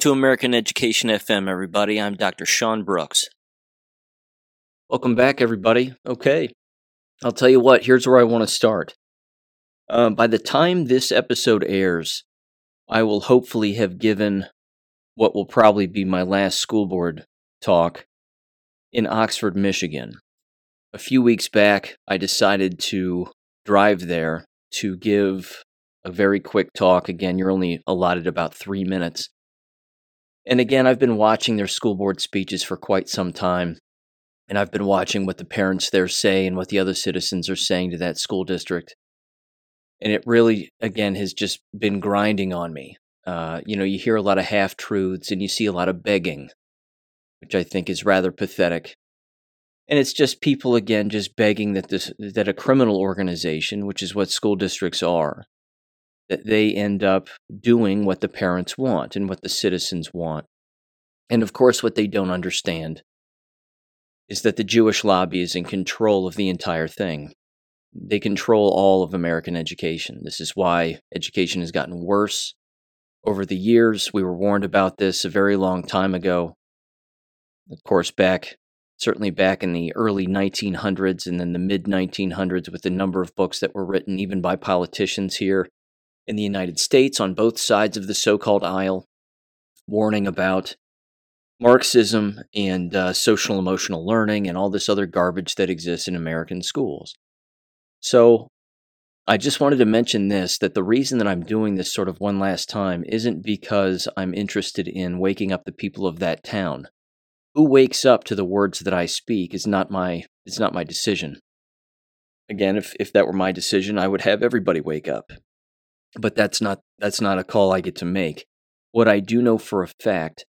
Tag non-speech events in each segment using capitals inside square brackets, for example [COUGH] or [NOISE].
To American Education FM, everybody. I'm Dr. Sean Brooks. Welcome back, everybody. Okay, I'll tell you what, here's where I want to start. Uh, by the time this episode airs, I will hopefully have given what will probably be my last school board talk in Oxford, Michigan. A few weeks back, I decided to drive there to give a very quick talk. Again, you're only allotted about three minutes. And again, I've been watching their school board speeches for quite some time. And I've been watching what the parents there say and what the other citizens are saying to that school district. And it really, again, has just been grinding on me. Uh, you know, you hear a lot of half truths and you see a lot of begging, which I think is rather pathetic. And it's just people again just begging that this that a criminal organization, which is what school districts are, that they end up doing what the parents want and what the citizens want. And of course, what they don't understand is that the Jewish lobby is in control of the entire thing. They control all of American education. This is why education has gotten worse over the years. We were warned about this a very long time ago. Of course, back certainly back in the early 1900s and then the mid 1900s with the number of books that were written even by politicians here in the United States on both sides of the so called aisle, warning about Marxism and uh, social emotional learning and all this other garbage that exists in American schools. So, I just wanted to mention this that the reason that I'm doing this sort of one last time isn't because I'm interested in waking up the people of that town. Who wakes up to the words that I speak is not my it's not my decision. Again, if if that were my decision, I would have everybody wake up but that's not that's not a call I get to make. What I do know for a fact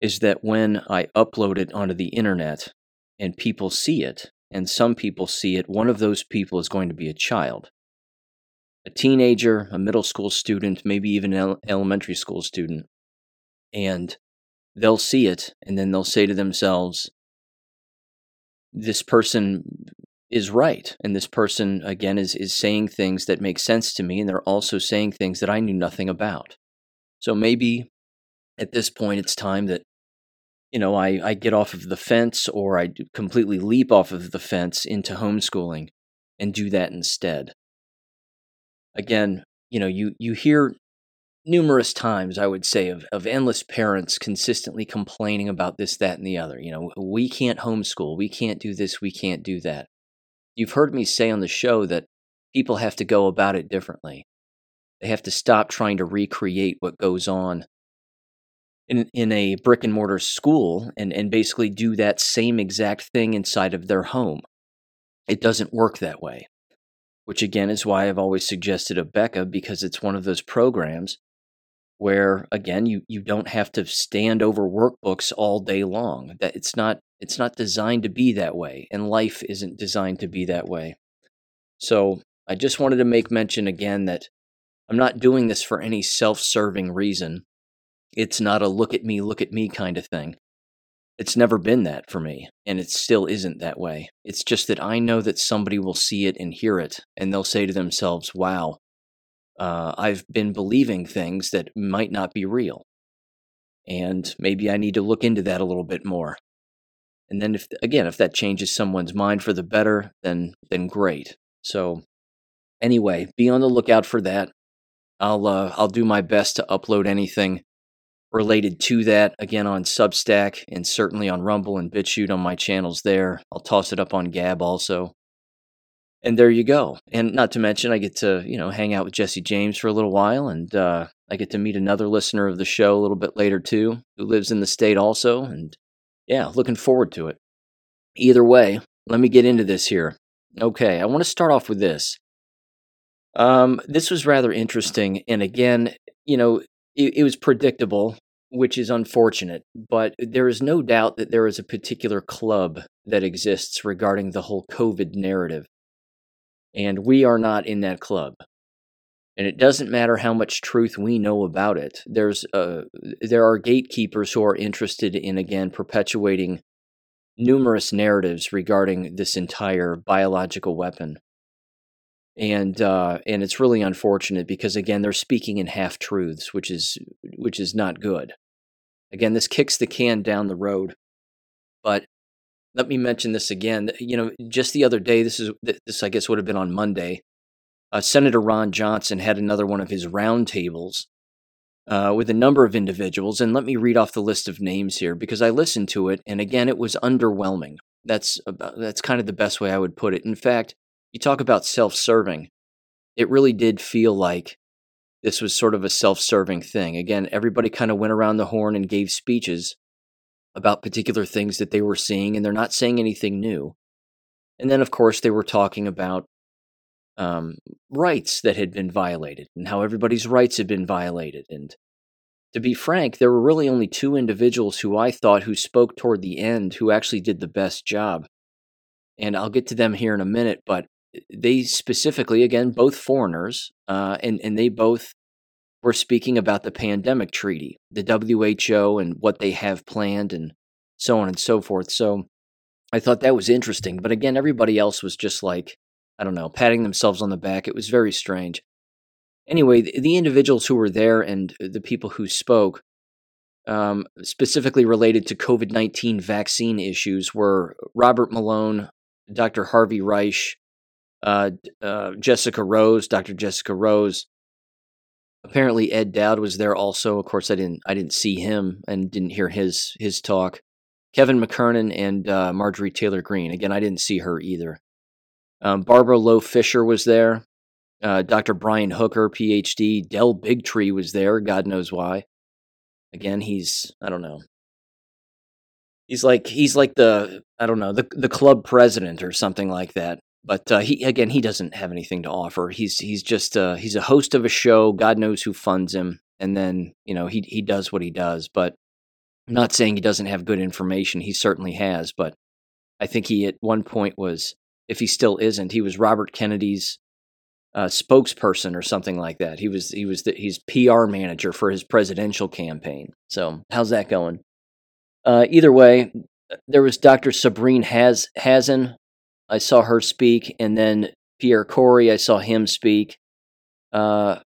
is that when I upload it onto the internet and people see it, and some people see it, one of those people is going to be a child. A teenager, a middle school student, maybe even an elementary school student. And they'll see it and then they'll say to themselves, this person is right and this person again is is saying things that make sense to me and they're also saying things that I knew nothing about. So maybe at this point it's time that you know I I get off of the fence or I completely leap off of the fence into homeschooling and do that instead. Again, you know, you you hear numerous times I would say of of endless parents consistently complaining about this that and the other. You know, we can't homeschool, we can't do this, we can't do that. You've heard me say on the show that people have to go about it differently. They have to stop trying to recreate what goes on in, in a brick and mortar school and, and basically do that same exact thing inside of their home. It doesn't work that way, which again is why I've always suggested Abeka because it's one of those programs where again you you don't have to stand over workbooks all day long. That it's not it's not designed to be that way and life isn't designed to be that way. So i just wanted to make mention again that i'm not doing this for any self-serving reason. It's not a look at me look at me kind of thing. It's never been that for me and it still isn't that way. It's just that i know that somebody will see it and hear it and they'll say to themselves wow uh, I've been believing things that might not be real. And maybe I need to look into that a little bit more. And then if again, if that changes someone's mind for the better, then then great. So anyway, be on the lookout for that. I'll uh, I'll do my best to upload anything related to that again on Substack and certainly on Rumble and BitChute on my channels there. I'll toss it up on Gab also and there you go. And not to mention, I get to you know hang out with Jesse James for a little while, and uh, I get to meet another listener of the show a little bit later too, who lives in the state also. And yeah, looking forward to it. Either way, let me get into this here. Okay, I want to start off with this. Um, this was rather interesting, and again, you know, it, it was predictable, which is unfortunate. But there is no doubt that there is a particular club that exists regarding the whole COVID narrative and we are not in that club. And it doesn't matter how much truth we know about it. There's uh, there are gatekeepers who are interested in again perpetuating numerous narratives regarding this entire biological weapon. and uh, and it's really unfortunate because again they're speaking in half truths, which is which is not good. Again, this kicks the can down the road. But let me mention this again. You know, just the other day, this is this I guess would have been on Monday. Uh, Senator Ron Johnson had another one of his roundtables uh, with a number of individuals, and let me read off the list of names here because I listened to it, and again, it was underwhelming. That's about, that's kind of the best way I would put it. In fact, you talk about self serving. It really did feel like this was sort of a self serving thing. Again, everybody kind of went around the horn and gave speeches about particular things that they were seeing, and they're not saying anything new. And then, of course, they were talking about um, rights that had been violated and how everybody's rights had been violated. And to be frank, there were really only two individuals who I thought who spoke toward the end who actually did the best job. And I'll get to them here in a minute, but they specifically, again, both foreigners, uh, and and they both were speaking about the pandemic treaty, the WHO, and what they have planned, and so on and so forth. So I thought that was interesting. But again, everybody else was just like, I don't know, patting themselves on the back. It was very strange. Anyway, the, the individuals who were there and the people who spoke, um, specifically related to COVID 19 vaccine issues, were Robert Malone, Dr. Harvey Risch, uh, uh, Jessica Rose, Dr. Jessica Rose. Apparently, Ed Dowd was there also. Of course, I didn't I didn't see him and didn't hear his his talk. Kevin McKernan and uh, Marjorie Taylor Greene. Again, I didn't see her either. Um, Barbara Loe Fisher was there. Uh, Dr. Brian Hooker, PhD. Del Bigtree was there. God knows why. Again, he's I don't know. He's like he's like the I don't know the the club president or something like that. But uh, he again, he doesn't have anything to offer. He's he's just uh, he's a host of a show. God knows who funds him, and then you know he he does what he does. But I'm not saying he doesn't have good information. He certainly has. But I think he at one point was, if he still isn't, he was Robert Kennedy's uh, spokesperson or something like that. He was he was the, he's PR manager for his presidential campaign. So how's that going? Uh, either way, there was Dr. Sabrine Has Hazan, I saw her speak, and then Pierre Kory, I saw him speak. Uh,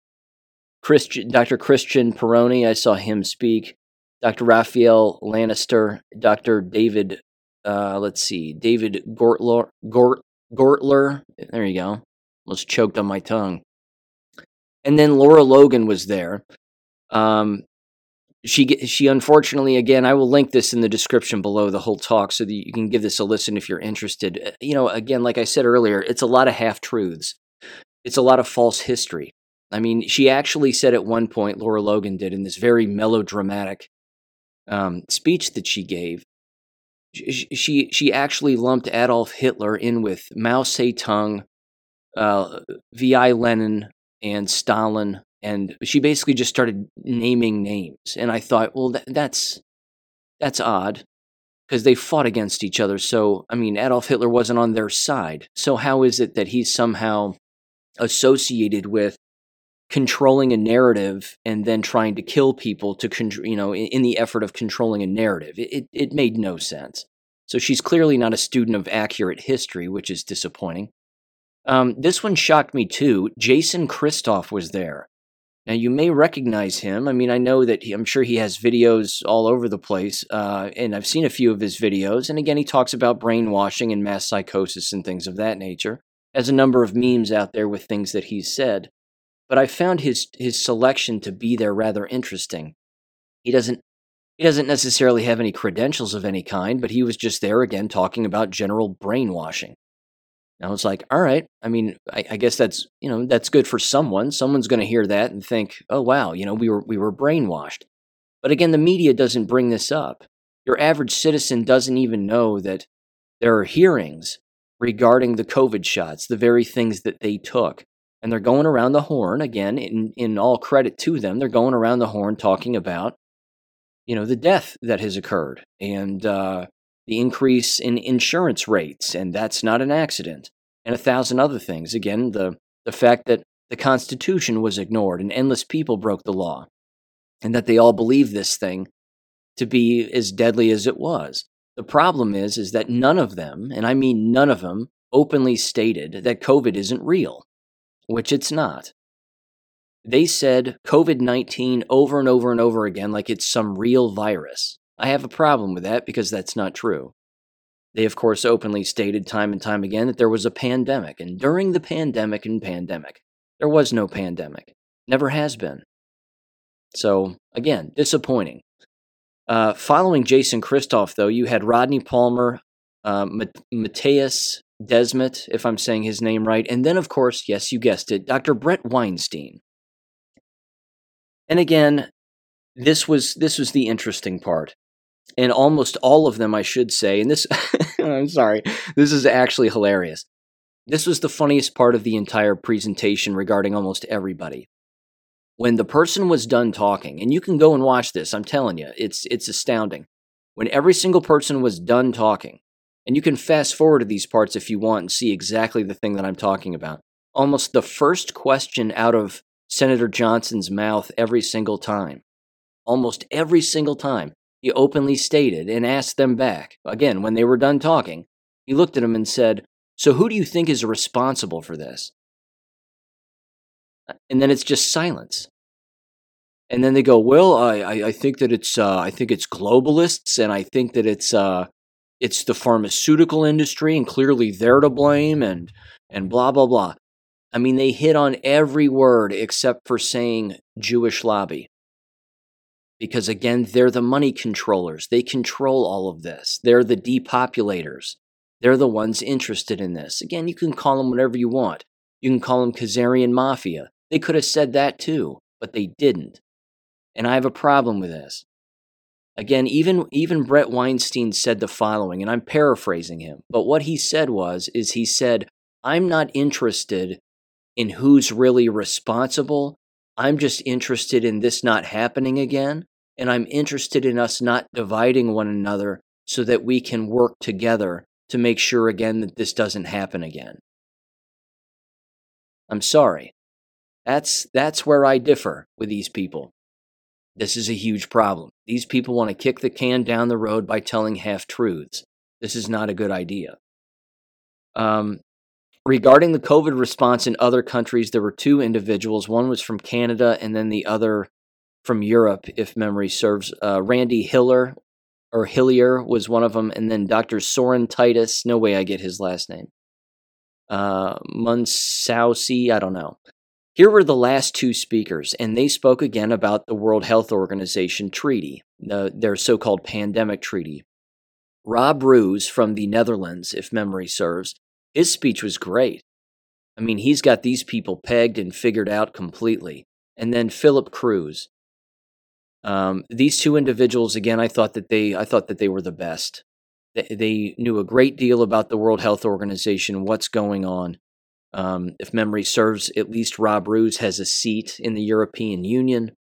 Christian, Dr. Christian Perronne, I saw him speak. Dr. Raphael Lataster, Dr. David, uh, let's see, David Gortler, Gort, Gortler, there you go, almost choked on my tongue. And then Lara Logan was there. Um, she she unfortunately again i will link this in the description below the whole talk so that you can give this a listen if you're interested. Uh, you know again like i said earlier it's a lot of half truths it's a lot of false history. I mean she actually said at one point lara logan did in this very melodramatic um, speech that she gave she, she she actually lumped adolf hitler in with mao zedong uh, vi lenin and stalin and she basically just started naming names and i thought well that, that's that's odd because they fought against each other so i mean adolf hitler wasn't on their side. So how is it that he's somehow associated with controlling a narrative and then trying to kill people to con- you know in, in, the effort of controlling a narrative? It, it, it made no sense. So she's clearly not a student of accurate history which is disappointing. Um, this one shocked me too. Jason christoff was there now, you may recognize him. I mean, I know that he, I'm sure he has videos all over the place, uh, and I've seen a few of his videos. And again, he talks about brainwashing and mass psychosis and things of that nature. Has a number of memes out there with things that he's said. But I found his his selection to be there rather interesting. He doesn't he doesn't necessarily have any credentials of any kind, but he was just there again talking about general brainwashing. And I was like, all right. I mean, I, I guess that's you know that's good for someone. Someone's going to hear that and think, oh wow, you know, we were we were brainwashed. But again, the media doesn't bring this up. Your average citizen doesn't even know that there are hearings regarding the COVID shots, the very things that they took. And they're going around the horn, again, in, in all credit to them, they're going around the horn talking about, you know, the death that has occurred and uh, the increase in insurance rates, and that's not an accident, and a thousand other things. Again, the, the fact that the Constitution was ignored and endless people broke the law, and that they all believe this thing to be as deadly as it was. The problem is, is that none of them, and I mean none of them, openly stated that COVID isn't real. which it's not. They said COVID 19 over and over and over again like it's some real virus. I have a problem with that because that's not true. They, of course, openly stated time and time again that there was a pandemic, and during the pandemic and pandemic, there was no pandemic. Never has been. So, again, disappointing. Uh, following Jason Christoff, though, you had Rodney Palmer, uh, Mattias Desmet, if I'm saying his name right, and then, of course, yes, you guessed it, Dr. Bret Weinstein. And again, this was this was the interesting part and almost all of them, I should say, and this, [LAUGHS] I'm sorry, this is actually hilarious. This was the funniest part of the entire presentation regarding almost everybody. When the person was done talking, and you can go and watch this, I'm telling you, it's, it's astounding. When every single person was done talking, and you can fast forward to these parts if you want and see exactly the thing that I'm talking about. Almost the first question out of Senator Johnson's mouth every single time, almost every single time, he openly stated and asked them back, again, when they were done talking, he looked at them and said, So who do you think is responsible for this? And then it's just silence. And then they go, Well, I, I, I think that it's uh, I think it's globalists and I think that it's uh, it's the pharmaceutical industry and clearly they're to blame and and blah blah blah. I mean, they hit on every word except for saying Jewish lobby because again, they're the money controllers. They control all of this. They're the depopulators. They're the ones interested in this. Again, you can call them whatever you want. You can call them Khazarian Mafia. They could have said that too, but they didn't. And I have a problem with this. Again, even, even Bret Weinstein said the following, and I'm paraphrasing him, but what he said was, is he said, I'm not interested in who's really responsible. I'm just interested in this not happening again and I'm interested in us not dividing one another so that we can work together to make sure again that this doesn't happen again. I'm sorry. That's that's where I differ with these people. This is a huge problem. These people want to kick the can down the road by telling half truths. This is not a good idea. Um, regarding the COVID response in other countries, there were two individuals. One was from Canada, and then the other from Europe, if memory serves. Uh, Randy Hiller or Hillier was one of them, and then Dr. Soren Titus. No way I get his last name. Uh, Munsausi, I don't know. Here were the last two speakers, and they spoke again about the World Health Organization treaty, the, their so called pandemic treaty. Rob Roos from the Netherlands, if memory serves, his speech was great. I mean, he's got these people pegged and figured out completely. And then Philip Kruse. Um, these two individuals, again, I thought that they, I thought that they were the best. They, they knew a great deal about the World Health Organization, what's going on. Um, if memory serves, at least Rob Roos has a seat in the European Union.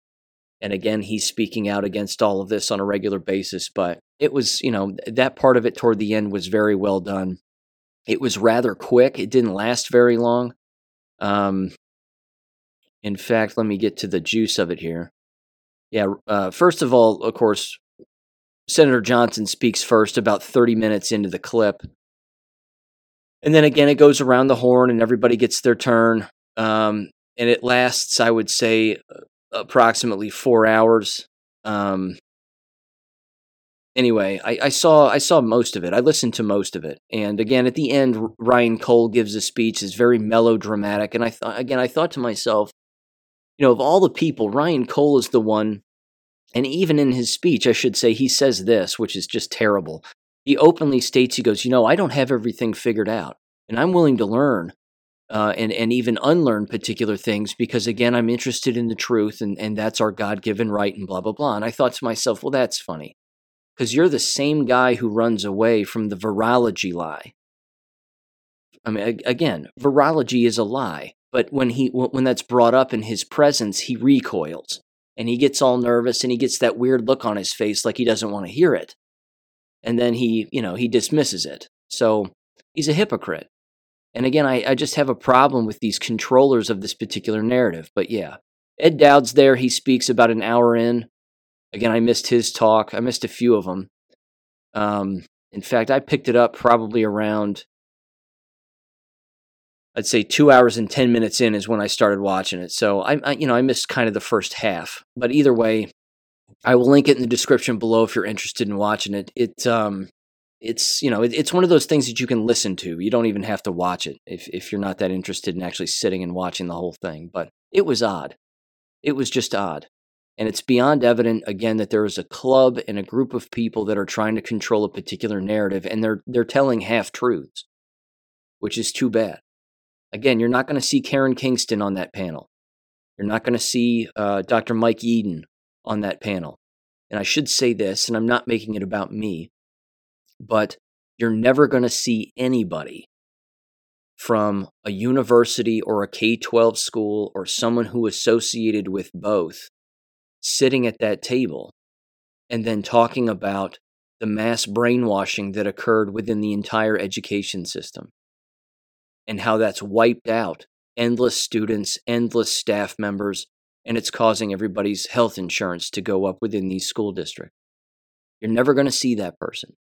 And again, he's speaking out against all of this on a regular basis. But it was, you know, that part of it toward the end was very well done. It was rather quick, it didn't last very long. Um, in fact, let me get to the juice of it here. Yeah, uh, first of all, of course, Senator Johnson speaks first about 30 minutes into the clip. And then again, it goes around the horn and everybody gets their turn. Um, and it lasts, I would say, approximately four hours. Um, anyway, I, I, saw I saw most of it. I listened to most of it, and again at the end, Ryan Cole gives a speech. is very melodramatic, and I thought again I thought to myself, you know, of all the people, Ryan Cole is the one, and even in his speech, I should say, he says this, which is just terrible. He openly states, he goes, You know, I don't have everything figured out, and I'm willing to learn. Uh, and and even unlearn particular things because again I'm interested in the truth and and that's our God given right and blah blah blah and I thought to myself well that's funny because you're the same guy who runs away from the virology lie I mean again virology is a lie but when he when that's brought up in his presence, he recoils and he gets all nervous and he gets that weird look on his face like he doesn't want to hear it. And then he, you know, he dismisses it. So he's a hypocrite. And again, I, I just have a problem with these controllers of this particular narrative. But yeah, Ed Dowd's there. He speaks about an hour in. Again, I missed his talk. I missed a few of them. Um, in fact, I picked it up probably around I'd say two hours and 10 minutes in is when I started watching it. So I, I, you know, I missed kind of the first half, but either way, I will link it in the description below if you're interested in watching it. It, um, it's, you know, it, it's one of those things that you can listen to. You don't even have to watch it if, if you're not that interested in actually sitting and watching the whole thing. But it was odd. It was just odd. And it's beyond evident again that there is a club and a group of people that are trying to control a particular narrative and they're they're telling half truths, which is too bad. Again, you're not going to see Karen Kingston on that panel. You're not going to see uh, Dr. Mike Yeadon on that panel. And I should say this, and I'm not making it about me, but you're never going to see anybody from a university or a K 12 school or someone who associated with both sitting at that table and then talking about the mass brainwashing that occurred within the entire education system and how that's wiped out endless students, endless staff members, and it's causing everybody's health insurance to go up within these school districts. You're never going to see that person.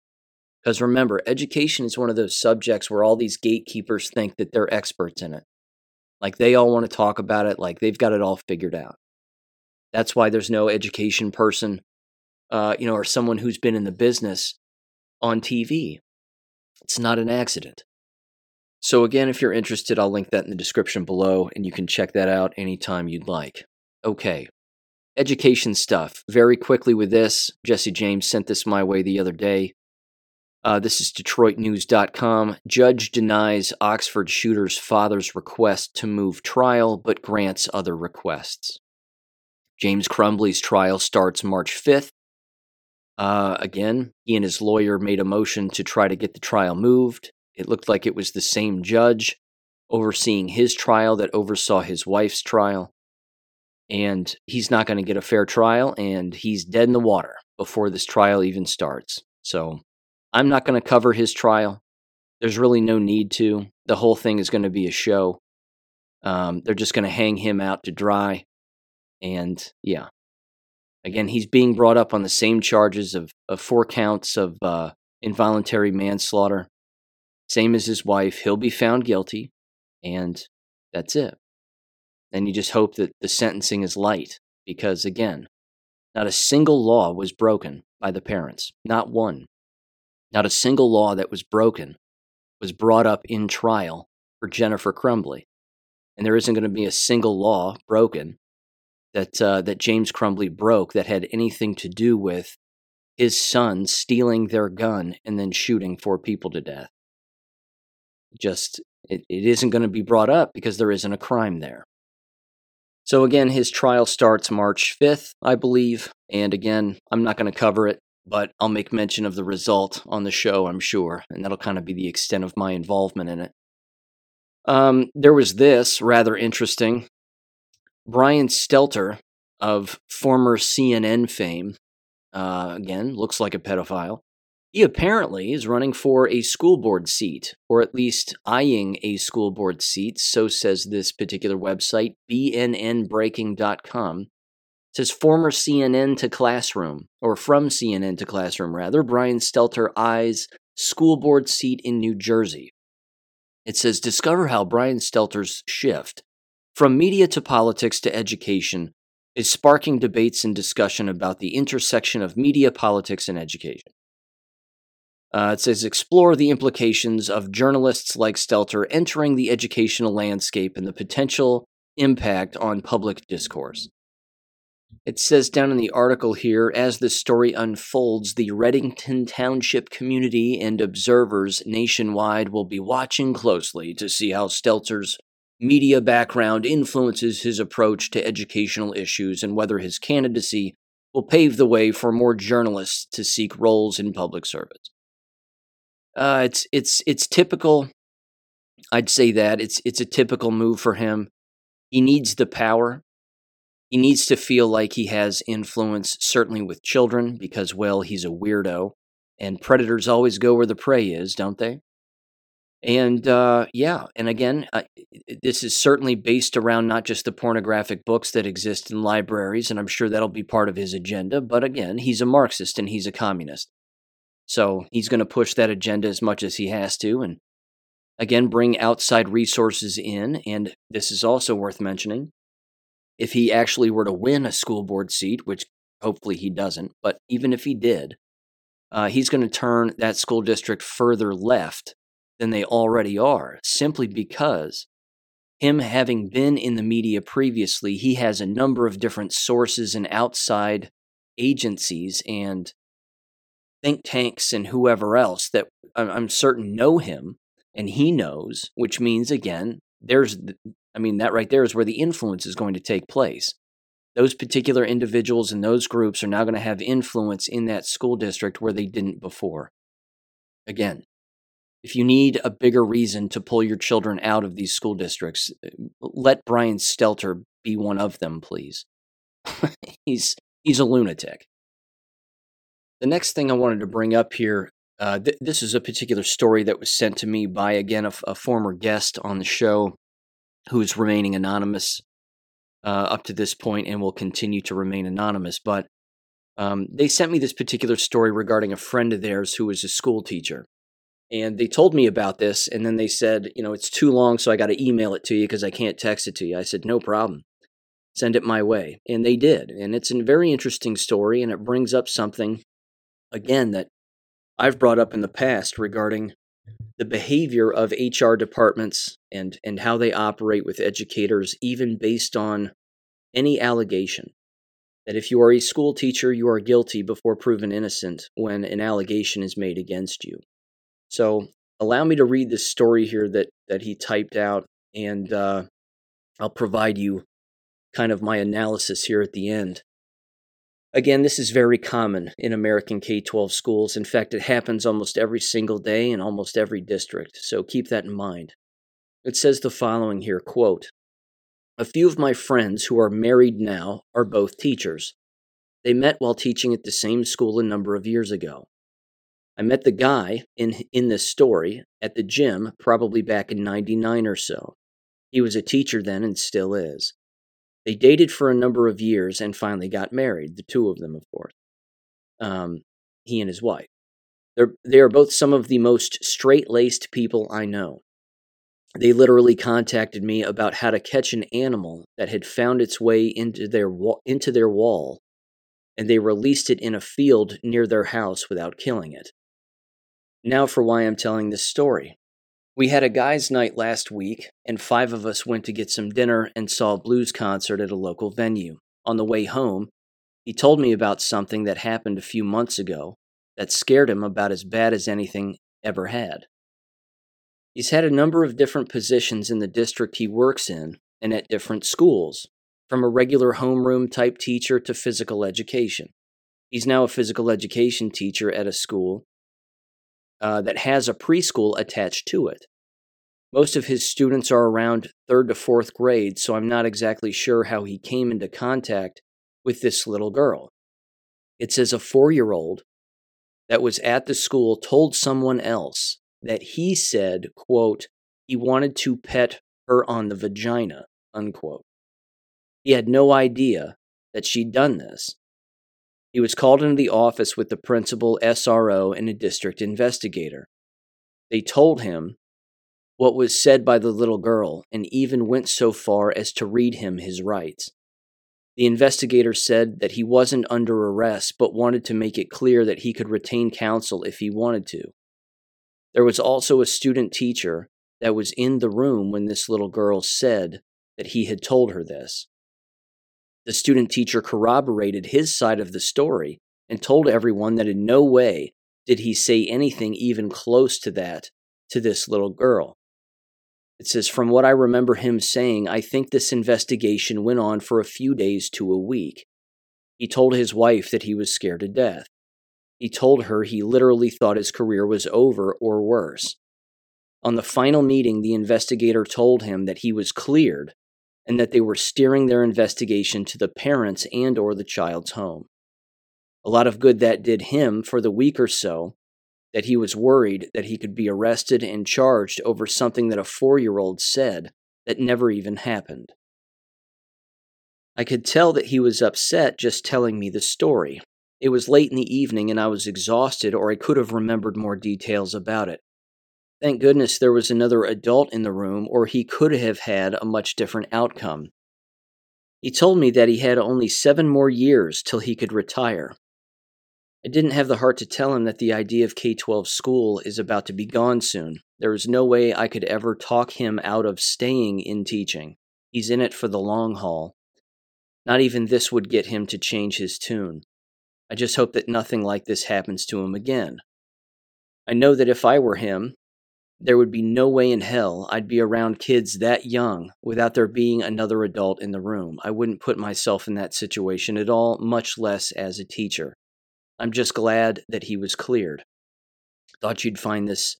Because remember, education is one of those subjects where all these gatekeepers think that they're experts in it. Like they all want to talk about it like they've got it all figured out. That's why there's no education person, uh, you know, or someone who's been in the business on TV. It's not an accident. So, again, if you're interested, I'll link that in the description below and you can check that out anytime you'd like. Okay, education stuff. Very quickly with this, Jesse James sent this my way the other day. Uh, this is DetroitNews.com. Judge denies Oxford shooter's father's request to move trial, but grants other requests. James Crumbley's trial starts March 5th. Uh, again, he and his lawyer made a motion to try to get the trial moved. It looked like it was the same judge overseeing his trial that oversaw his wife's trial. And he's not going to get a fair trial, and he's dead in the water before this trial even starts. So I'm not going to cover his trial. There's really no need to. The whole thing is going to be a show. Um, they're just going to hang him out to dry. And yeah, again, he's being brought up on the same charges of, of four counts of uh, involuntary manslaughter same as his wife. He'll be found guilty, and that's it. And you just hope that the sentencing is light, because again, not a single law was broken by the parents. Not one. Not a single law that was broken was brought up in trial for Jennifer Crumbley. And there isn't going to be a single law broken that, uh, that James Crumbley broke that had anything to do with his son stealing their gun and then shooting four people to death just it, it isn't going to be brought up because there isn't a crime there. So again, his trial starts March 5th, I believe, and again, I'm not going to cover it, but I'll make mention of the result on the show, I'm sure, and that'll kind of be the extent of my involvement in it. Um, there was this rather interesting. Brian Stelter of former CNN fame, uh, again, looks like a pedophile, he apparently is running for a school board seat, or at least eyeing a school board seat, so says this particular website, bnnbreaking.com. It says former CNN to classroom, or from CNN to classroom, rather, Brian Stelter eyes school board seat in New Jersey. It says discover how Brian Stelter's shift from media to politics to education is sparking debates and discussion about the intersection of media, politics, and education. Uh, it says explore the implications of journalists like Stelter entering the educational landscape and the potential impact on public discourse. It says down in the article here as the story unfolds, the Readington Township community and observers nationwide will be watching closely to see how Stelter's media background influences his approach to educational issues and whether his candidacy will pave the way for more journalists to seek roles in public service. Uh, it's it's it's typical. I'd say that it's it's a typical move for him. He needs the power. He needs to feel like he has influence, certainly with children, because well, he's a weirdo, and predators always go where the prey is, don't they? And uh, yeah, and again, uh, this is certainly based around not just the pornographic books that exist in libraries, and I'm sure that'll be part of his agenda. But again, he's a Marxist and he's a communist. So he's going to push that agenda as much as he has to. And Again, bring outside resources in, and this is also worth mentioning. If he actually were to win a school board seat, which hopefully he doesn't, but even if he did, uh, he's going to turn that school district further left than they already are, simply because him having been in the media previously, he has a number of different sources and outside agencies and think tanks and whoever else that I'm certain know him and he knows, which means again, there's, I mean, that right there is where the influence is going to take place. Those particular individuals and those groups are now going to have influence in that school district where they didn't before. Again, if you need a bigger reason to pull your children out of these school districts, uh, let Brian Stelter be one of them, please. [LAUGHS] he's he's a lunatic. The next thing I wanted to bring up here, uh, th- this is a particular story that was sent to me by again a, a former guest on the show, who is remaining anonymous uh, up to this point and will continue to remain anonymous. But um, they sent me this particular story regarding a friend of theirs who was a school teacher and they told me about this, and then they said, you know, it's too long, so I got to email it to you because I can't text it to you. I said, no problem. Send it my way. And they did. And it's a very interesting story, and it brings up something, again, that I've brought up in the past regarding the behavior of HR departments and, and how they operate with educators, even based on any allegation. That if you are a school teacher, you are guilty before proven innocent when an allegation is made against you. So allow me to read this story here that that he typed out, and uh, I'll provide you kind of my analysis here at the end. Again, this is very common in American K 12 schools. In fact, it happens almost every single day in almost every district, so keep that in mind. It says the following here quote, A few of my friends who are married now are both teachers. They met while teaching at the same school a number of years ago. I met the guy in in this story at the gym probably back in 99 or so. He was a teacher then and still is. They dated for a number of years and finally got married, the two of them, of course. Um, he and his wife. They're, they are both some of the most straight laced people I know. They literally contacted me about how to catch an animal that had found its way into their, wa- into their wall, and they released it in a field near their house without killing it. Now for why I'm telling this story. We had a guys' night last week, and five of us went to get some dinner and saw a blues concert at a local venue. On the way home, he told me about something that happened a few months ago that scared him about as bad as anything ever had. He's had a number of different positions in the district he works in and at different schools, from a regular homeroom type teacher to physical education. He's now a physical education teacher at a school uh, that has a preschool attached to it. Most of his students are around third to fourth grade, so I'm not exactly sure how he came into contact with this little girl. It says a four year old that was at the school told someone else that he said, quote, he wanted to pet her on the vagina, unquote. He had no idea that she'd done this. He was called into the office with the principal, SRO, and a district investigator. They told him what was said by the little girl and even went so far as to read him his rights. The investigator said that he wasn't under arrest but wanted to make it clear that he could retain counsel if he wanted to. There was also a student teacher that was in the room when this little girl said that he had told her this. The student teacher corroborated his side of the story and told everyone that in no way did he say anything even close to that to this little girl. It says, From what I remember him saying, I think this investigation went on for a few days to a week. He told his wife that he was scared to death. He told her he literally thought his career was over or worse. On the final meeting, the investigator told him that he was cleared and that they were steering their investigation to the parents and or the child's home. A lot of good that did him for the week or so that he was worried that he could be arrested and charged over something that a 4-year-old said that never even happened. I could tell that he was upset just telling me the story. It was late in the evening and I was exhausted or I could have remembered more details about it. Thank goodness there was another adult in the room, or he could have had a much different outcome. He told me that he had only seven more years till he could retire. I didn't have the heart to tell him that the idea of K 12 school is about to be gone soon. There was no way I could ever talk him out of staying in teaching. He's in it for the long haul. Not even this would get him to change his tune. I just hope that nothing like this happens to him again. I know that if I were him, there would be no way in hell I'd be around kids that young without there being another adult in the room. I wouldn't put myself in that situation at all, much less as a teacher. I'm just glad that he was cleared. Thought you'd find this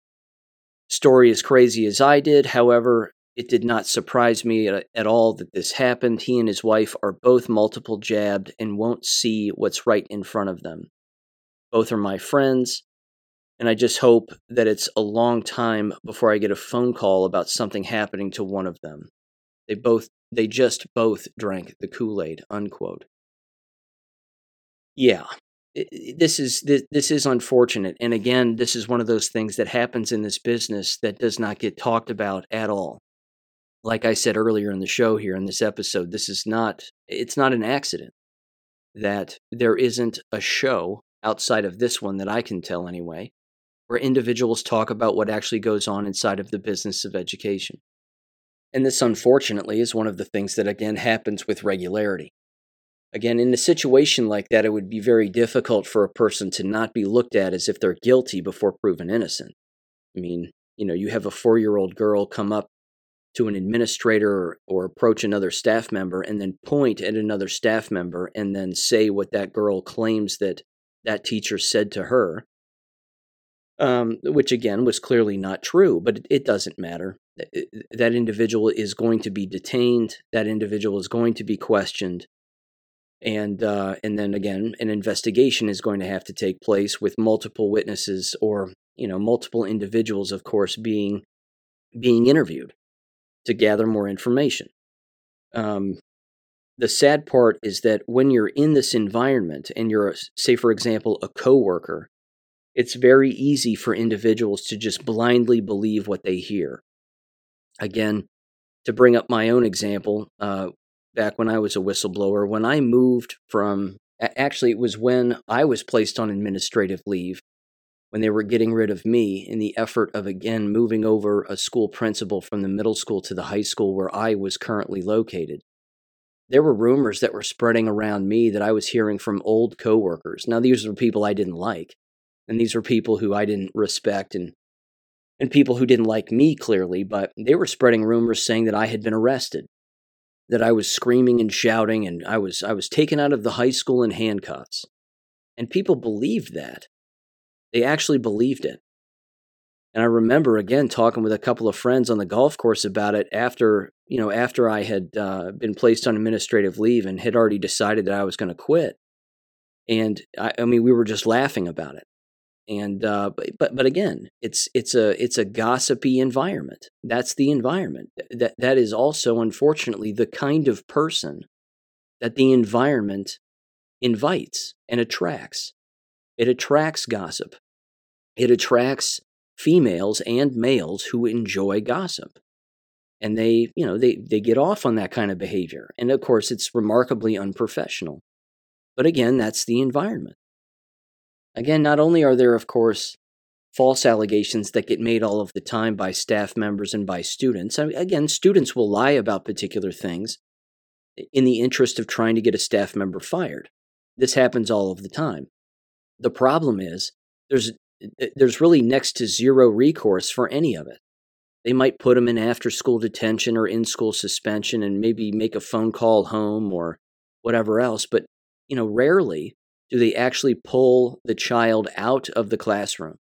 story as crazy as I did. However, it did not surprise me at, all that this happened. He and his wife are both multiple jabbed and won't see what's right in front of them. Both are my friends and I just hope that it's a long time before I get a phone call about something happening to one of them. They both they just both drank the Kool-Aid, unquote. Yeah. This is this, this is unfortunate and again this is one of those things that happens in this business that does not get talked about at all. Like I said earlier in the show here in this episode, this is not it's not an accident that there isn't a show outside of this one that I can tell anyway where individuals talk about what actually goes on inside of the business of education. And this, unfortunately, is one of the things that again happens with regularity. Again, in a situation like that, it would be very difficult for a person to not be looked at as if they're guilty before proven innocent. I mean, you know, you have a four year old girl come up to an administrator or, approach another staff member and then point at another staff member and then say what that girl claims that that teacher said to her um, which again was clearly not true, but it, it doesn't matter. That individual is going to be detained. That individual is going to be questioned, and uh, and then again, an investigation is going to have to take place with multiple witnesses or you know multiple individuals, of course, being being interviewed to gather more information. Um, the sad part is that when you're in this environment and you're, say, for example, a coworker it's very easy for individuals to just blindly believe what they hear. Again, to bring up my own example, uh, back when I was a whistleblower, when I moved from, actually, it was when I was placed on administrative leave, when they were getting rid of me in the effort of again moving over a school principal from the middle school to the high school where I was currently located. There were rumors that were spreading around me that I was hearing from old coworkers. Now, these were people I didn't like and these were people who I didn't respect and and people who didn't like me clearly, but they were spreading rumors saying that I had been arrested, that I was screaming and shouting and I was I was taken out of the high school in handcuffs. And people believed that. They actually believed it. And I remember again talking with a couple of friends on the golf course about it after, you know, after I had uh, been placed on administrative leave and had already decided that I was going to quit. And I, I mean, we were just laughing about it and uh, but but again, it's it's a it's a gossipy environment. That's the environment. That that is also unfortunately the kind of person that the environment invites and attracts. It attracts gossip. It attracts females and males who enjoy gossip. And they, you know, they, they get off on that kind of behavior. And of course, it's remarkably unprofessional. But again, that's the environment. Again, not only are there, of course, false allegations that get made all of the time by staff members and by students. I mean, again, students will lie about particular things in the interest of trying to get a staff member fired. This happens all of the time. The problem is there's there's really next to zero recourse for any of it. They might put them in after school detention or in school suspension and maybe make a phone call home or whatever else, but you know, rarely do they actually pull the child out of the classroom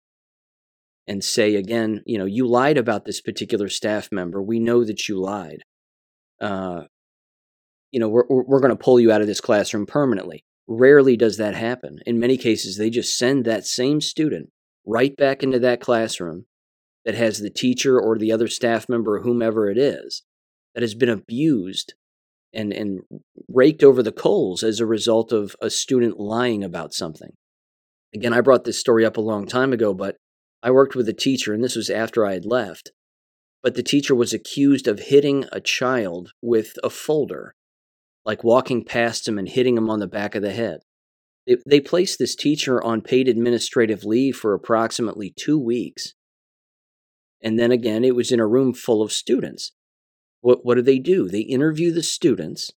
and say again, you know, you lied about this particular staff member. We know that you lied. Uh, you know, we're, we're going to pull you out of this classroom permanently. Rarely does that happen. In many cases, they just send that same student right back into that classroom that has the teacher or the other staff member, whomever it is, that has been abused and and raked over the coals as a result of a student lying about something. Again, I brought this story up a long time ago, but I worked with a teacher, and this was after I had left, but the teacher was accused of hitting a child with a folder, like walking past him and hitting him on the back of the head. They, they placed this teacher on paid administrative leave for approximately two weeks. And then again, it was in a room full of students. What, what do they do? They interview the students.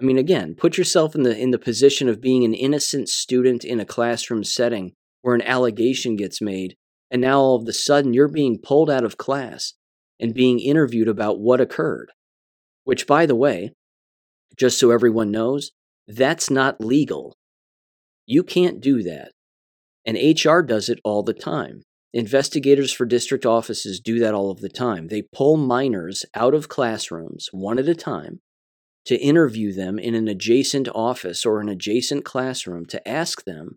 I mean, again, put yourself in the, in the position of being an innocent student in a classroom setting where an allegation gets made, and now all of a sudden you're being pulled out of class and being interviewed about what occurred. Which, by the way, just so everyone knows, that's not legal. You can't do that. And HR does it all the time. Investigators for district offices do that all of the time. They pull minors out of classrooms one at a time to interview them in an adjacent office or an adjacent classroom to ask them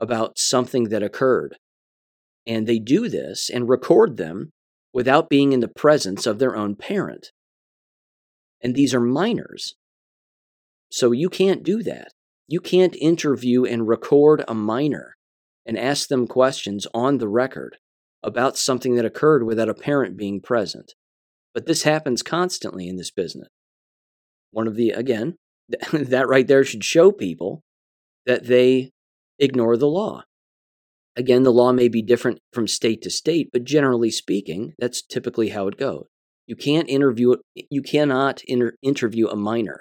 about something that occurred. And they do this and record them without being in the presence of their own parent. And these are minors. So you can't do that. You can't interview and record a minor and ask them questions on the record about something that occurred without a parent being present. But this happens constantly in this business. One of the, again, [LAUGHS] that right there should show people that they ignore the law. Again, the law may be different from state to state, but generally speaking, that's typically how it goes. You can't interview you cannot inter- interview a minor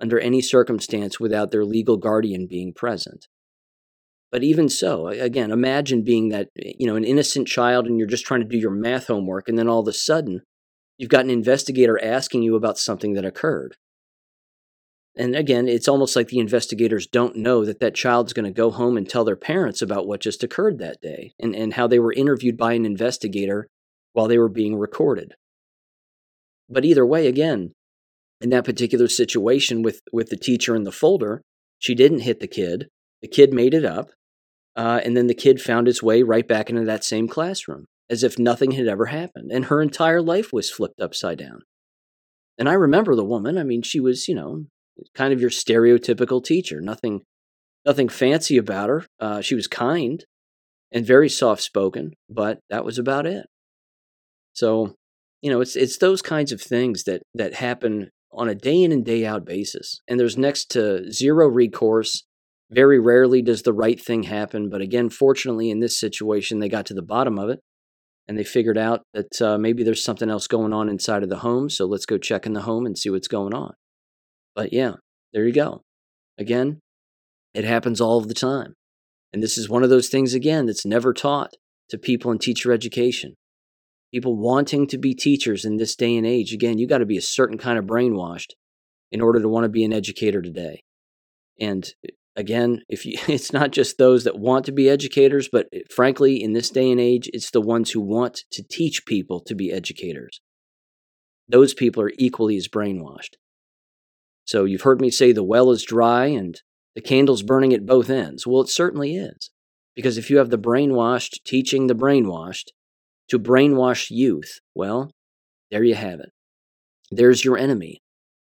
under any circumstance without their legal guardian being present. But even so, again, imagine being that, eh, you know, an innocent child and you're just trying to do your math homework and then all of a sudden you've got an investigator asking you about something that occurred. And again, it's almost like the investigators don't know that that child's going to go home and tell their parents about what just occurred that day and, and how they were interviewed by an investigator while they were being recorded. But either way, again, in that particular situation with with the teacher in the folder, she didn't hit the kid. The kid made it up, uh, and then the kid found his way right back into that same classroom as if nothing had ever happened, and her entire life was flipped upside down. And I remember the woman. I mean, she was, you know, kind of your stereotypical teacher. Nothing, nothing fancy about her. Uh, she was kind and very soft spoken, but that was about it. So, you know, it's it's those kinds of things that that happen on a day in and day out basis. And there's next to zero recourse. Very rarely does the right thing happen. But again, fortunately, in this situation, they got to the bottom of it and they figured out that uh, maybe there's something else going on inside of the home. So let's go check in the home and see what's going on. But yeah, there you go. Again, it happens all of the time. And this is one of those things, again, that's never taught to people in teacher education people wanting to be teachers in this day and age, again, you got to be a certain kind of brainwashed in order to want to be an educator today. And again, if you, [LAUGHS] it's not just those that want to be educators, but frankly, in this day and age, it's the ones who want to teach people to be educators. Those people are equally as brainwashed. So you've heard me say the well is dry and the candle's burning at both ends. Well, it certainly is. Because if you have the brainwashed teaching the brainwashed, to brainwash youth, well, there you have it. There's your enemy.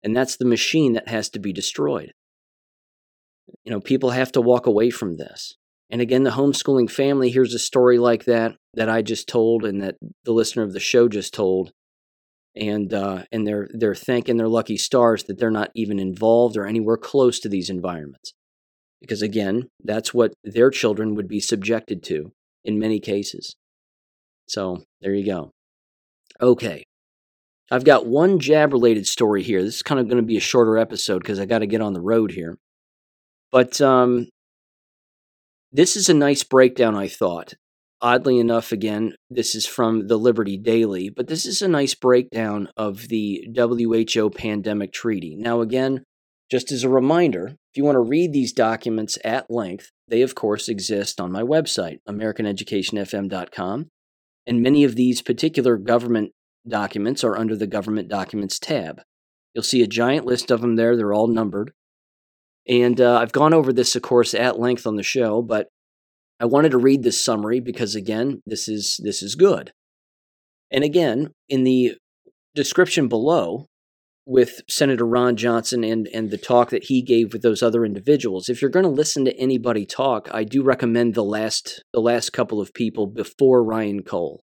And that's the machine that has to be destroyed. You know, people have to walk away from this. And again, the homeschooling family here's a story like that that I just told and that the listener of the show just told. And uh, and they're they're thanking their lucky stars that they're not even involved or anywhere close to these environments. Because again, that's what their children would be subjected to in many cases. So there you go. Okay. I've got one jab related story here. This is kind of going to be a shorter episode because I got to get on the road here. But um, this is a nice breakdown, I thought. Oddly enough, again, this is from the Liberty Daily, but this is a nice breakdown of the WHO pandemic treaty. Now, again, just as a reminder, if you want to read these documents at length, they of course exist on my website, AmericanEducationFM.com. And many of these particular government documents are under the Government Documents tab. You'll see a giant list of them there, they're all numbered. And uh, I've gone over this, of course, at length on the show, but I wanted to read this summary because, again, this is, this is good. And again, in the description below, with Senator Ron Johnson and and the talk that he gave with those other individuals. If you're going to listen to anybody talk, I do recommend the last the last couple of people before Ryan Cole.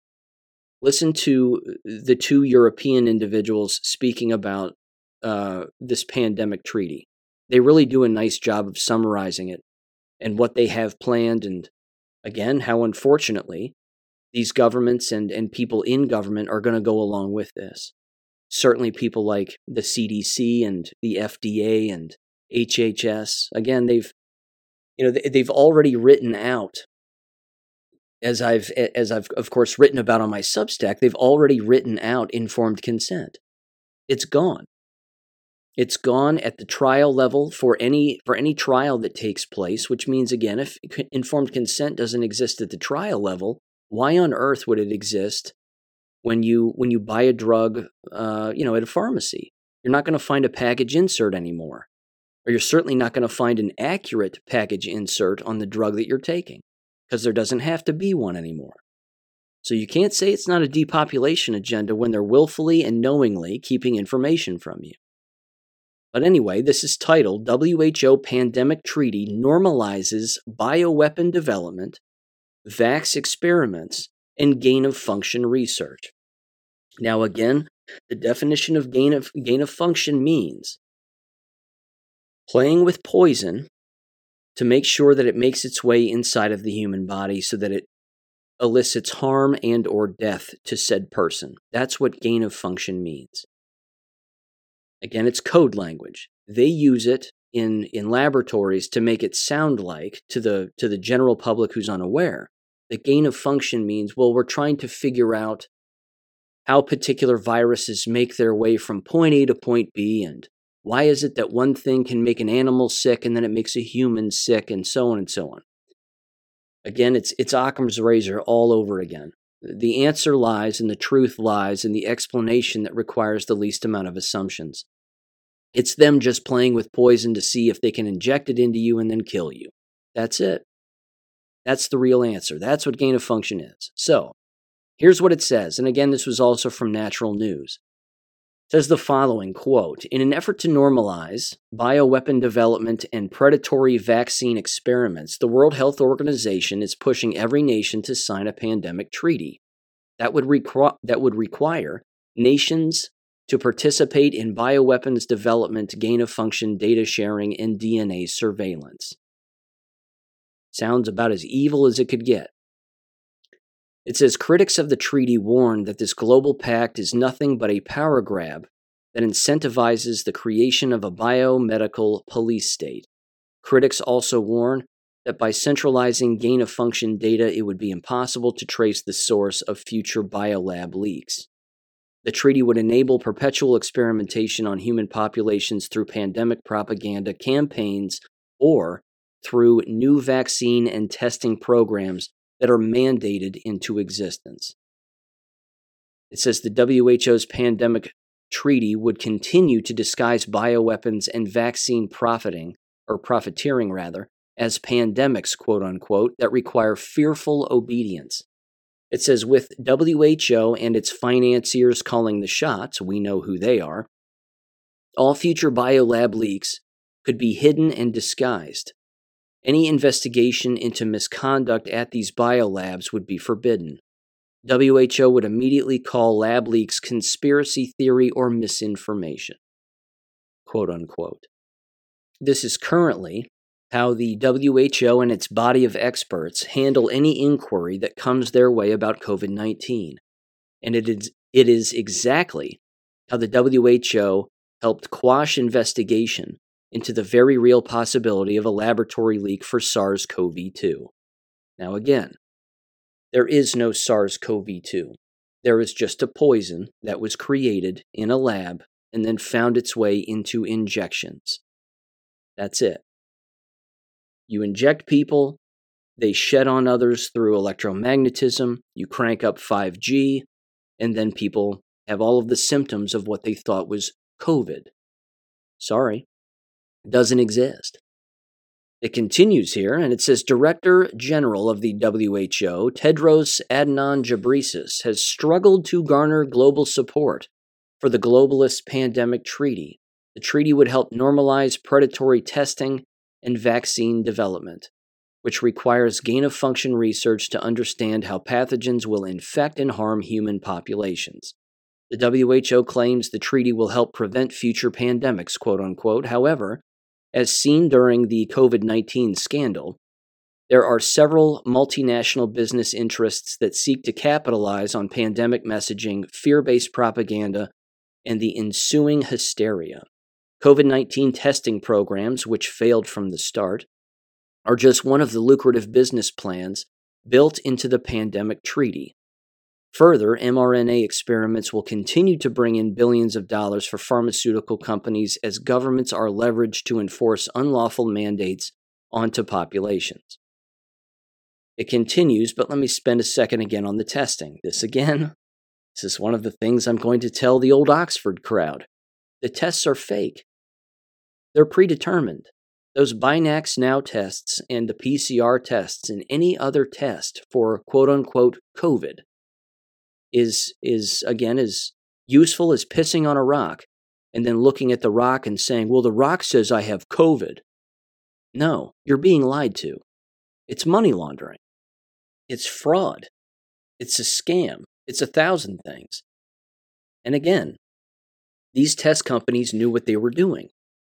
Listen to the two European individuals speaking about uh, this pandemic treaty. They really do a nice job of summarizing it and what they have planned, and again, how unfortunately these governments and, and people in government are going to go along with this certainly people like the CDC and the FDA and HHS. Again, they've you know they've already written out as I've as I've of course written about on my Substack, they've already written out informed consent. It's gone. It's gone at the trial level for any for any trial that takes place, which means again if informed consent doesn't exist at the trial level, why on earth would it exist when you when you buy a drug, uh, you know, at a pharmacy. You're not going to find a package insert anymore, or you're certainly not going to find an accurate package insert on the drug that you're taking, because there doesn't have to be one anymore. So you can't say it's not a depopulation agenda when they're willfully and knowingly keeping information from you. But anyway, this is titled WHO Pandemic Treaty Normalizes Bioweapon Development, Vax Experiments, and gain of function research. Now, again, the definition of gain of, gain of function means playing with poison to make sure that it makes its way inside of the human body so that it elicits harm and or death to said person. That's what gain of function means. Again, it's code language. They use it in, in laboratories to make it sound like to the to the general public who's unaware the gain of function means, well, we're trying to figure out how particular viruses make their way from point A to point B, and why is it that one thing can make an animal sick and then it makes a human sick, and so on and so on. Again, it's, it's Occam's razor all over again. The answer lies and the truth lies in the explanation that requires the least amount of assumptions. It's them just playing with poison to see if they can inject it into you and then kill you. That's it. That's the real answer. That's what gain of function is. So, here's what it says. And again, this was also from Natural News. Says the following quote In an effort to normalize bioweapon development and predatory vaccine experiments, the World Health Organization is pushing every nation to sign a pandemic treaty. That would, requ- that would require nations to participate in bioweapons development, gain of function data sharing, and DNA surveillance. Sounds about as evil as it could get. It says critics of the treaty warn that this global pact is nothing but a power grab that incentivizes the creation of a biomedical police state. Critics also warn that by centralizing gain of function data, it would be impossible to trace the source of future biolab leaks. The treaty would enable perpetual experimentation on human populations through pandemic propaganda campaigns or through new vaccine and testing programs that are mandated into existence. It says the WHO's pandemic treaty would continue to disguise bioweapons and vaccine profiting, or profiteering rather, as pandemics, quote unquote, that require fearful obedience. It says with WHO and its financiers calling the shots, we know who they are, all future biolab leaks could be hidden and disguised. Any investigation into misconduct at these biolabs would be forbidden. WHO would immediately call lab leaks conspiracy theory or misinformation. Quote unquote. This is currently how the WHO and its body of experts handle any inquiry that comes their way about COVID 19. And it is, it is exactly how the WHO helped quash investigation into the very real possibility of a laboratory leak for SARS CoV 2. Now, again, there is no SARS CoV 2. There is just a poison that was created in a lab and then found its way into injections. That's it. You inject people, they shed on others through electromagnetism, you crank up 5G, and then people have all of the symptoms of what they thought was COVID. Sorry, doesn't exist. It continues here, and it says Director General of the WHO, Tedros Adhanom Ghebreyesus, has struggled to garner global support for the Globalist Pandemic Treaty. The treaty would help normalize predatory testing and vaccine development, which requires gain of function research to understand how pathogens will infect and harm human populations. The WHO claims the treaty will help prevent future pandemics, quote unquote. However, as seen during the COVID 19 scandal, there are several multinational business interests that seek to capitalize on pandemic messaging, fear based propaganda, and the ensuing hysteria. COVID 19 testing programs, which failed from the start, are just one of the lucrative business plans built into the pandemic treaty. Further, mRNA experiments will continue to bring in billions of dollars for pharmaceutical companies as governments are leveraged to enforce unlawful mandates onto populations. It continues, but let me spend a second again on the testing. This again, this is one of the things I'm going to tell the old Oxford crowd. The tests are fake. They're predetermined. Those Binax Now tests and the PCR tests and any other test for quote unquote COVID is is again as useful as pissing on a rock and then looking at the rock and saying, "Well, the rock says I have COVID." No, you're being lied to. It's money laundering. It's fraud. It's a scam. It's a thousand things. And again, these test companies knew what they were doing.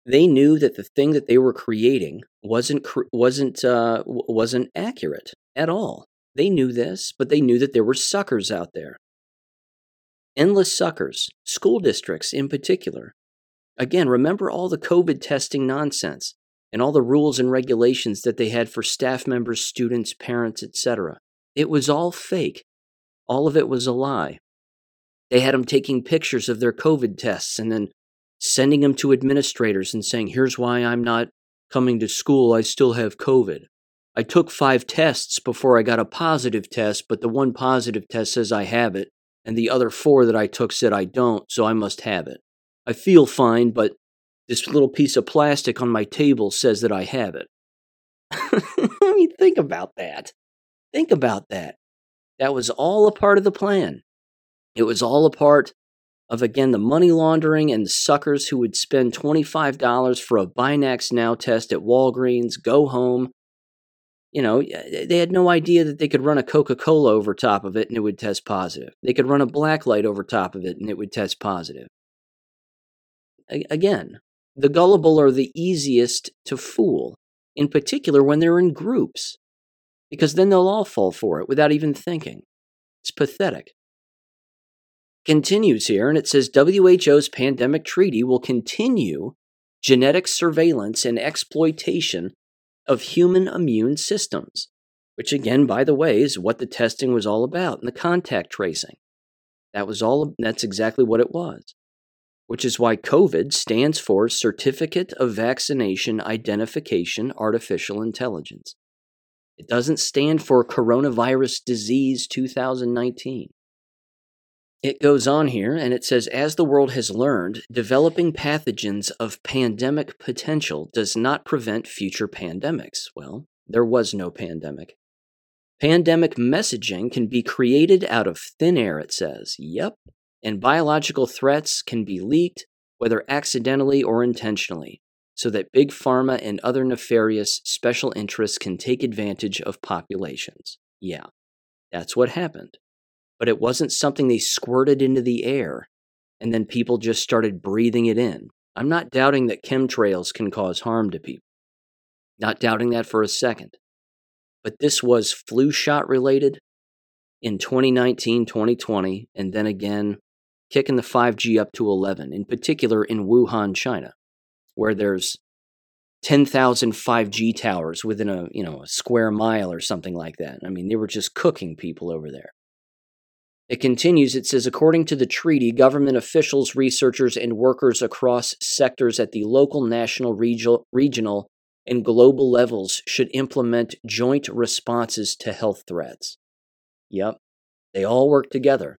They knew that the thing that they were creating wasn't wasn't uh, wasn't accurate at all. They knew this, but they knew that there were suckers out there. Endless suckers, school districts in particular. Again, remember all the COVID testing nonsense and all the rules and regulations that they had for staff members, students, parents, etc. It was all fake. All of it was a lie. They had them taking pictures of their COVID tests and then sending them to administrators and saying, Here's why I'm not coming to school. I still have COVID. I took five tests before I got a positive test, but the one positive test says I have it, and the other four that I took said I don't, so I must have it. I feel fine, but this little piece of plastic on my table says that I have it. [LAUGHS] I mean, think about that. Think about that. That was all a part of the plan. It was all a part of, again, the money laundering and the suckers who would spend $25 for a Binax Now test at Walgreens, go home, you know, they had no idea that they could run a Coca Cola over top of it and it would test positive. They could run a black light over top of it and it would test positive. A- again, the gullible are the easiest to fool, in particular when they're in groups, because then they'll all fall for it without even thinking. It's pathetic. Continues here, and it says WHO's pandemic treaty will continue genetic surveillance and exploitation of human immune systems, which, again, by the way, is what the testing was all about and the contact tracing. That was all, that's exactly what it was, which is why COVID stands for Certificate of Vaccination Identification Artificial Intelligence. It doesn't stand for Coronavirus Disease 2019. It goes on here and it says As the world has learned, developing pathogens of pandemic potential does not prevent future pandemics. Well, there was no pandemic. Pandemic messaging can be created out of thin air, it says. Yep. And biological threats can be leaked, whether accidentally or intentionally, so that big pharma and other nefarious special interests can take advantage of populations. Yeah, that's what happened but it wasn't something they squirted into the air and then people just started breathing it in. I'm not doubting that chemtrails can cause harm to people. Not doubting that for a second. But this was flu shot related in 2019, 2020, and then again kicking the 5G up to 11, in particular in Wuhan, China, where there's 10,000 5G towers within a, you know, a square mile or something like that. I mean, they were just cooking people over there. It continues, it says, according to the treaty, government officials, researchers, and workers across sectors at the local, national, regional, and global levels should implement joint responses to health threats. Yep, they all work together.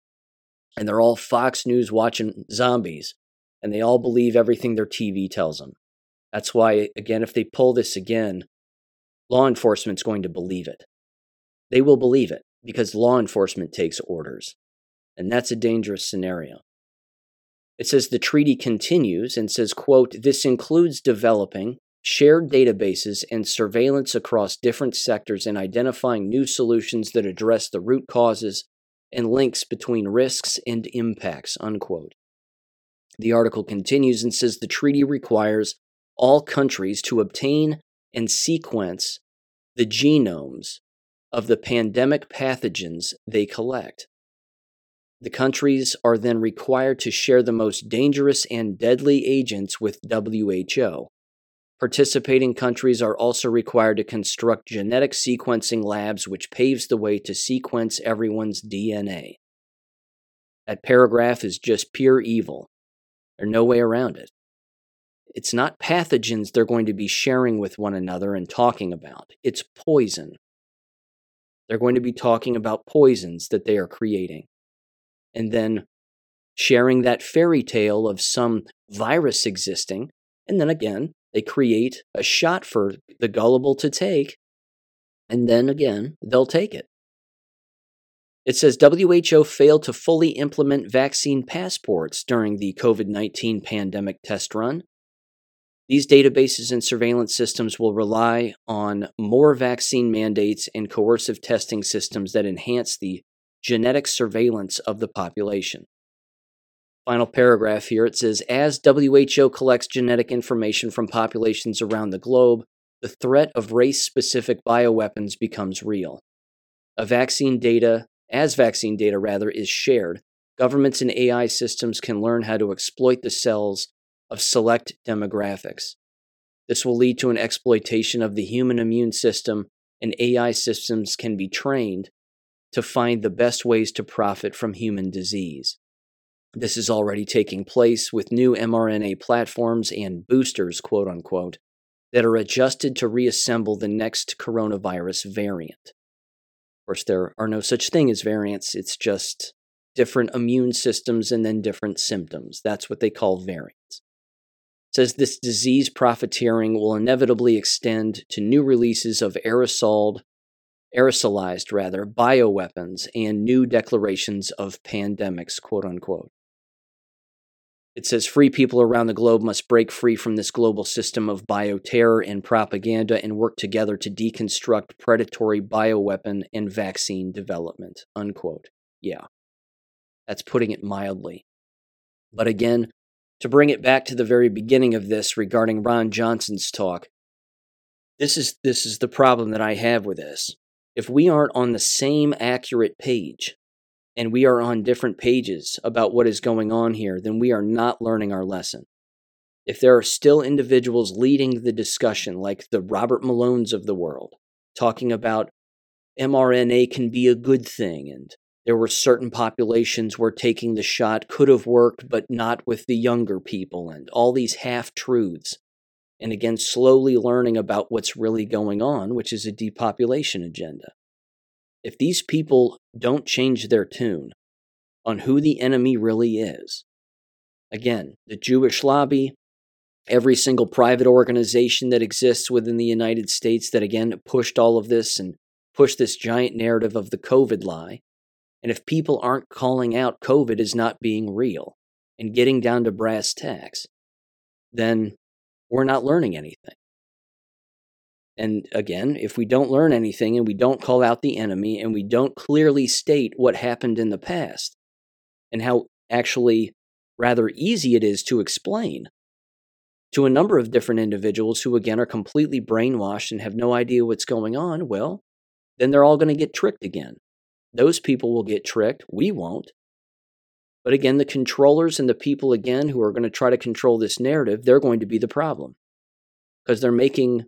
And they're all Fox News watching zombies, and they all believe everything their TV tells them. That's why, again, if they pull this again, law enforcement's going to believe it. They will believe it because law enforcement takes orders. And that's a dangerous scenario. It says the treaty continues and says, quote, this includes developing shared databases and surveillance across different sectors and identifying new solutions that address the root causes and links between risks and impacts, unquote. The article continues and says the treaty requires all countries to obtain and sequence the genomes of the pandemic pathogens they collect. The countries are then required to share the most dangerous and deadly agents with WHO. Participating countries are also required to construct genetic sequencing labs, which paves the way to sequence everyone's DNA. That paragraph is just pure evil. There's no way around it. It's not pathogens they're going to be sharing with one another and talking about, it's poison. They're going to be talking about poisons that they are creating. And then sharing that fairy tale of some virus existing. And then again, they create a shot for the gullible to take. And then again, they'll take it. It says WHO failed to fully implement vaccine passports during the COVID 19 pandemic test run. These databases and surveillance systems will rely on more vaccine mandates and coercive testing systems that enhance the genetic surveillance of the population. Final paragraph here it says As WHO collects genetic information from populations around the globe, the threat of race specific bioweapons becomes real. A vaccine data as vaccine data rather is shared, governments and AI systems can learn how to exploit the cells of select demographics. This will lead to an exploitation of the human immune system, and AI systems can be trained to find the best ways to profit from human disease. This is already taking place with new mRNA platforms and boosters, quote unquote, that are adjusted to reassemble the next coronavirus variant Of course, there are no such thing as variants. It's just different immune systems and then different symptoms. That's what they call variants. Says this disease profiteering will inevitably extend to new releases of aerosol, aerosolized rather, bioweapons and new declarations of pandemics, quote unquote. It says free people around the globe must break free from this global system of bioterror and propaganda and work together to deconstruct predatory bioweapon and vaccine development. Unquote. Yeah. That's putting it mildly. But again, to bring it back to the very beginning of this regarding Ron Johnson's talk, this is this is the problem that I have with this. If we aren't on the same accurate page and we are on different pages about what is going on here, then we are not learning our lesson. If there are still individuals leading the discussion, like the Robert Malones of the world, talking about mRNA can be a good thing, and there were certain populations where taking the shot could have worked, but not with the younger people, and all these half truths. And again, slowly learning about what's really going on, which is a depopulation agenda. If these people don't change their tune on who the enemy really is, again, the Jewish lobby, every single private organization that exists within the United States that again pushed all of this and pushed this giant narrative of the COVID lie. And if people aren't calling out COVID as not being real and getting down to brass tacks, then we're not learning anything. And again, if we don't learn anything and we don't call out the enemy and we don't clearly state what happened in the past and how actually rather easy it is to explain to a number of different individuals who, again, are completely brainwashed and have no idea what's going on, well, then they're all going to get tricked again. Those people will get tricked. We won't. But again, the controllers and the people, again, who are going to try to control this narrative, they're going to be the problem because they're making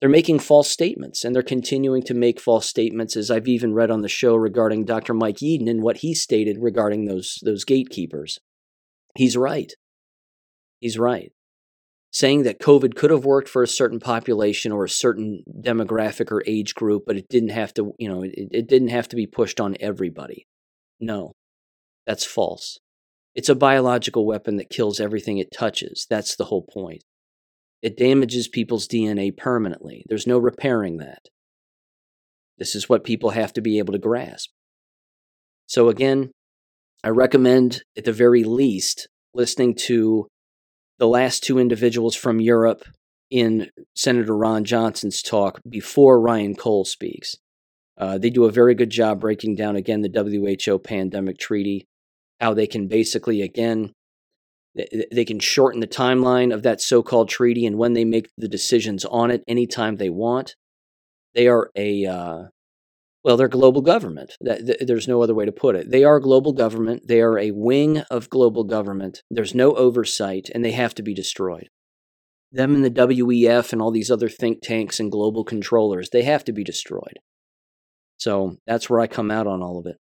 they're making false statements and they're continuing to make false statements as I've even read on the show regarding Dr. Mike Yeadon and what he stated regarding those those gatekeepers. He's right. He's right. Saying that COVID could have worked for a certain population or a certain demographic or age group, but it didn't have to, you know, it, it didn't have to be pushed on everybody. No, that's false. It's a biological weapon that kills everything it touches. That's the whole point. It damages people's DNA permanently. There's no repairing that. This is what people have to be able to grasp. So, again, I recommend at the very least listening to the last two individuals from Europe in Senator Ron Johnson's talk before Ryan Cole speaks. Uh, they do a very good job breaking down again the WHO pandemic treaty, how they can basically again they can shorten the timeline of that so-called treaty and when they make the decisions on it anytime they want. They are a uh, well, they're global government. There's no other way to put it. They are global government. They are a wing of global government. There's no oversight, and they have to be destroyed. Them and the WEF and all these other think tanks and global controllers, they have to be destroyed. So that's where I come out on all of it.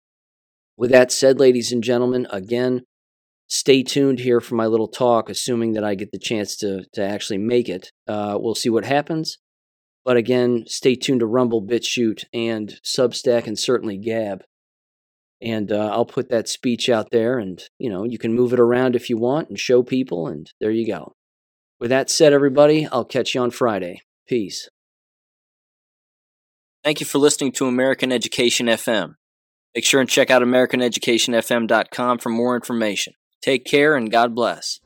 With that said, ladies and gentlemen, again, stay tuned here for my little talk, assuming that I get the chance to, to actually make it. Uh, we'll see what happens. But again, stay tuned to Rumble, BitChute, and Substack, and certainly Gab. And uh, I'll put that speech out there, and you know you can move it around if you want and show people. And there you go. With that said, everybody, I'll catch you on Friday. Peace. Thank you for listening to American Education FM. Make sure and check out AmericanEducationFM.com for more information. Take care and God bless.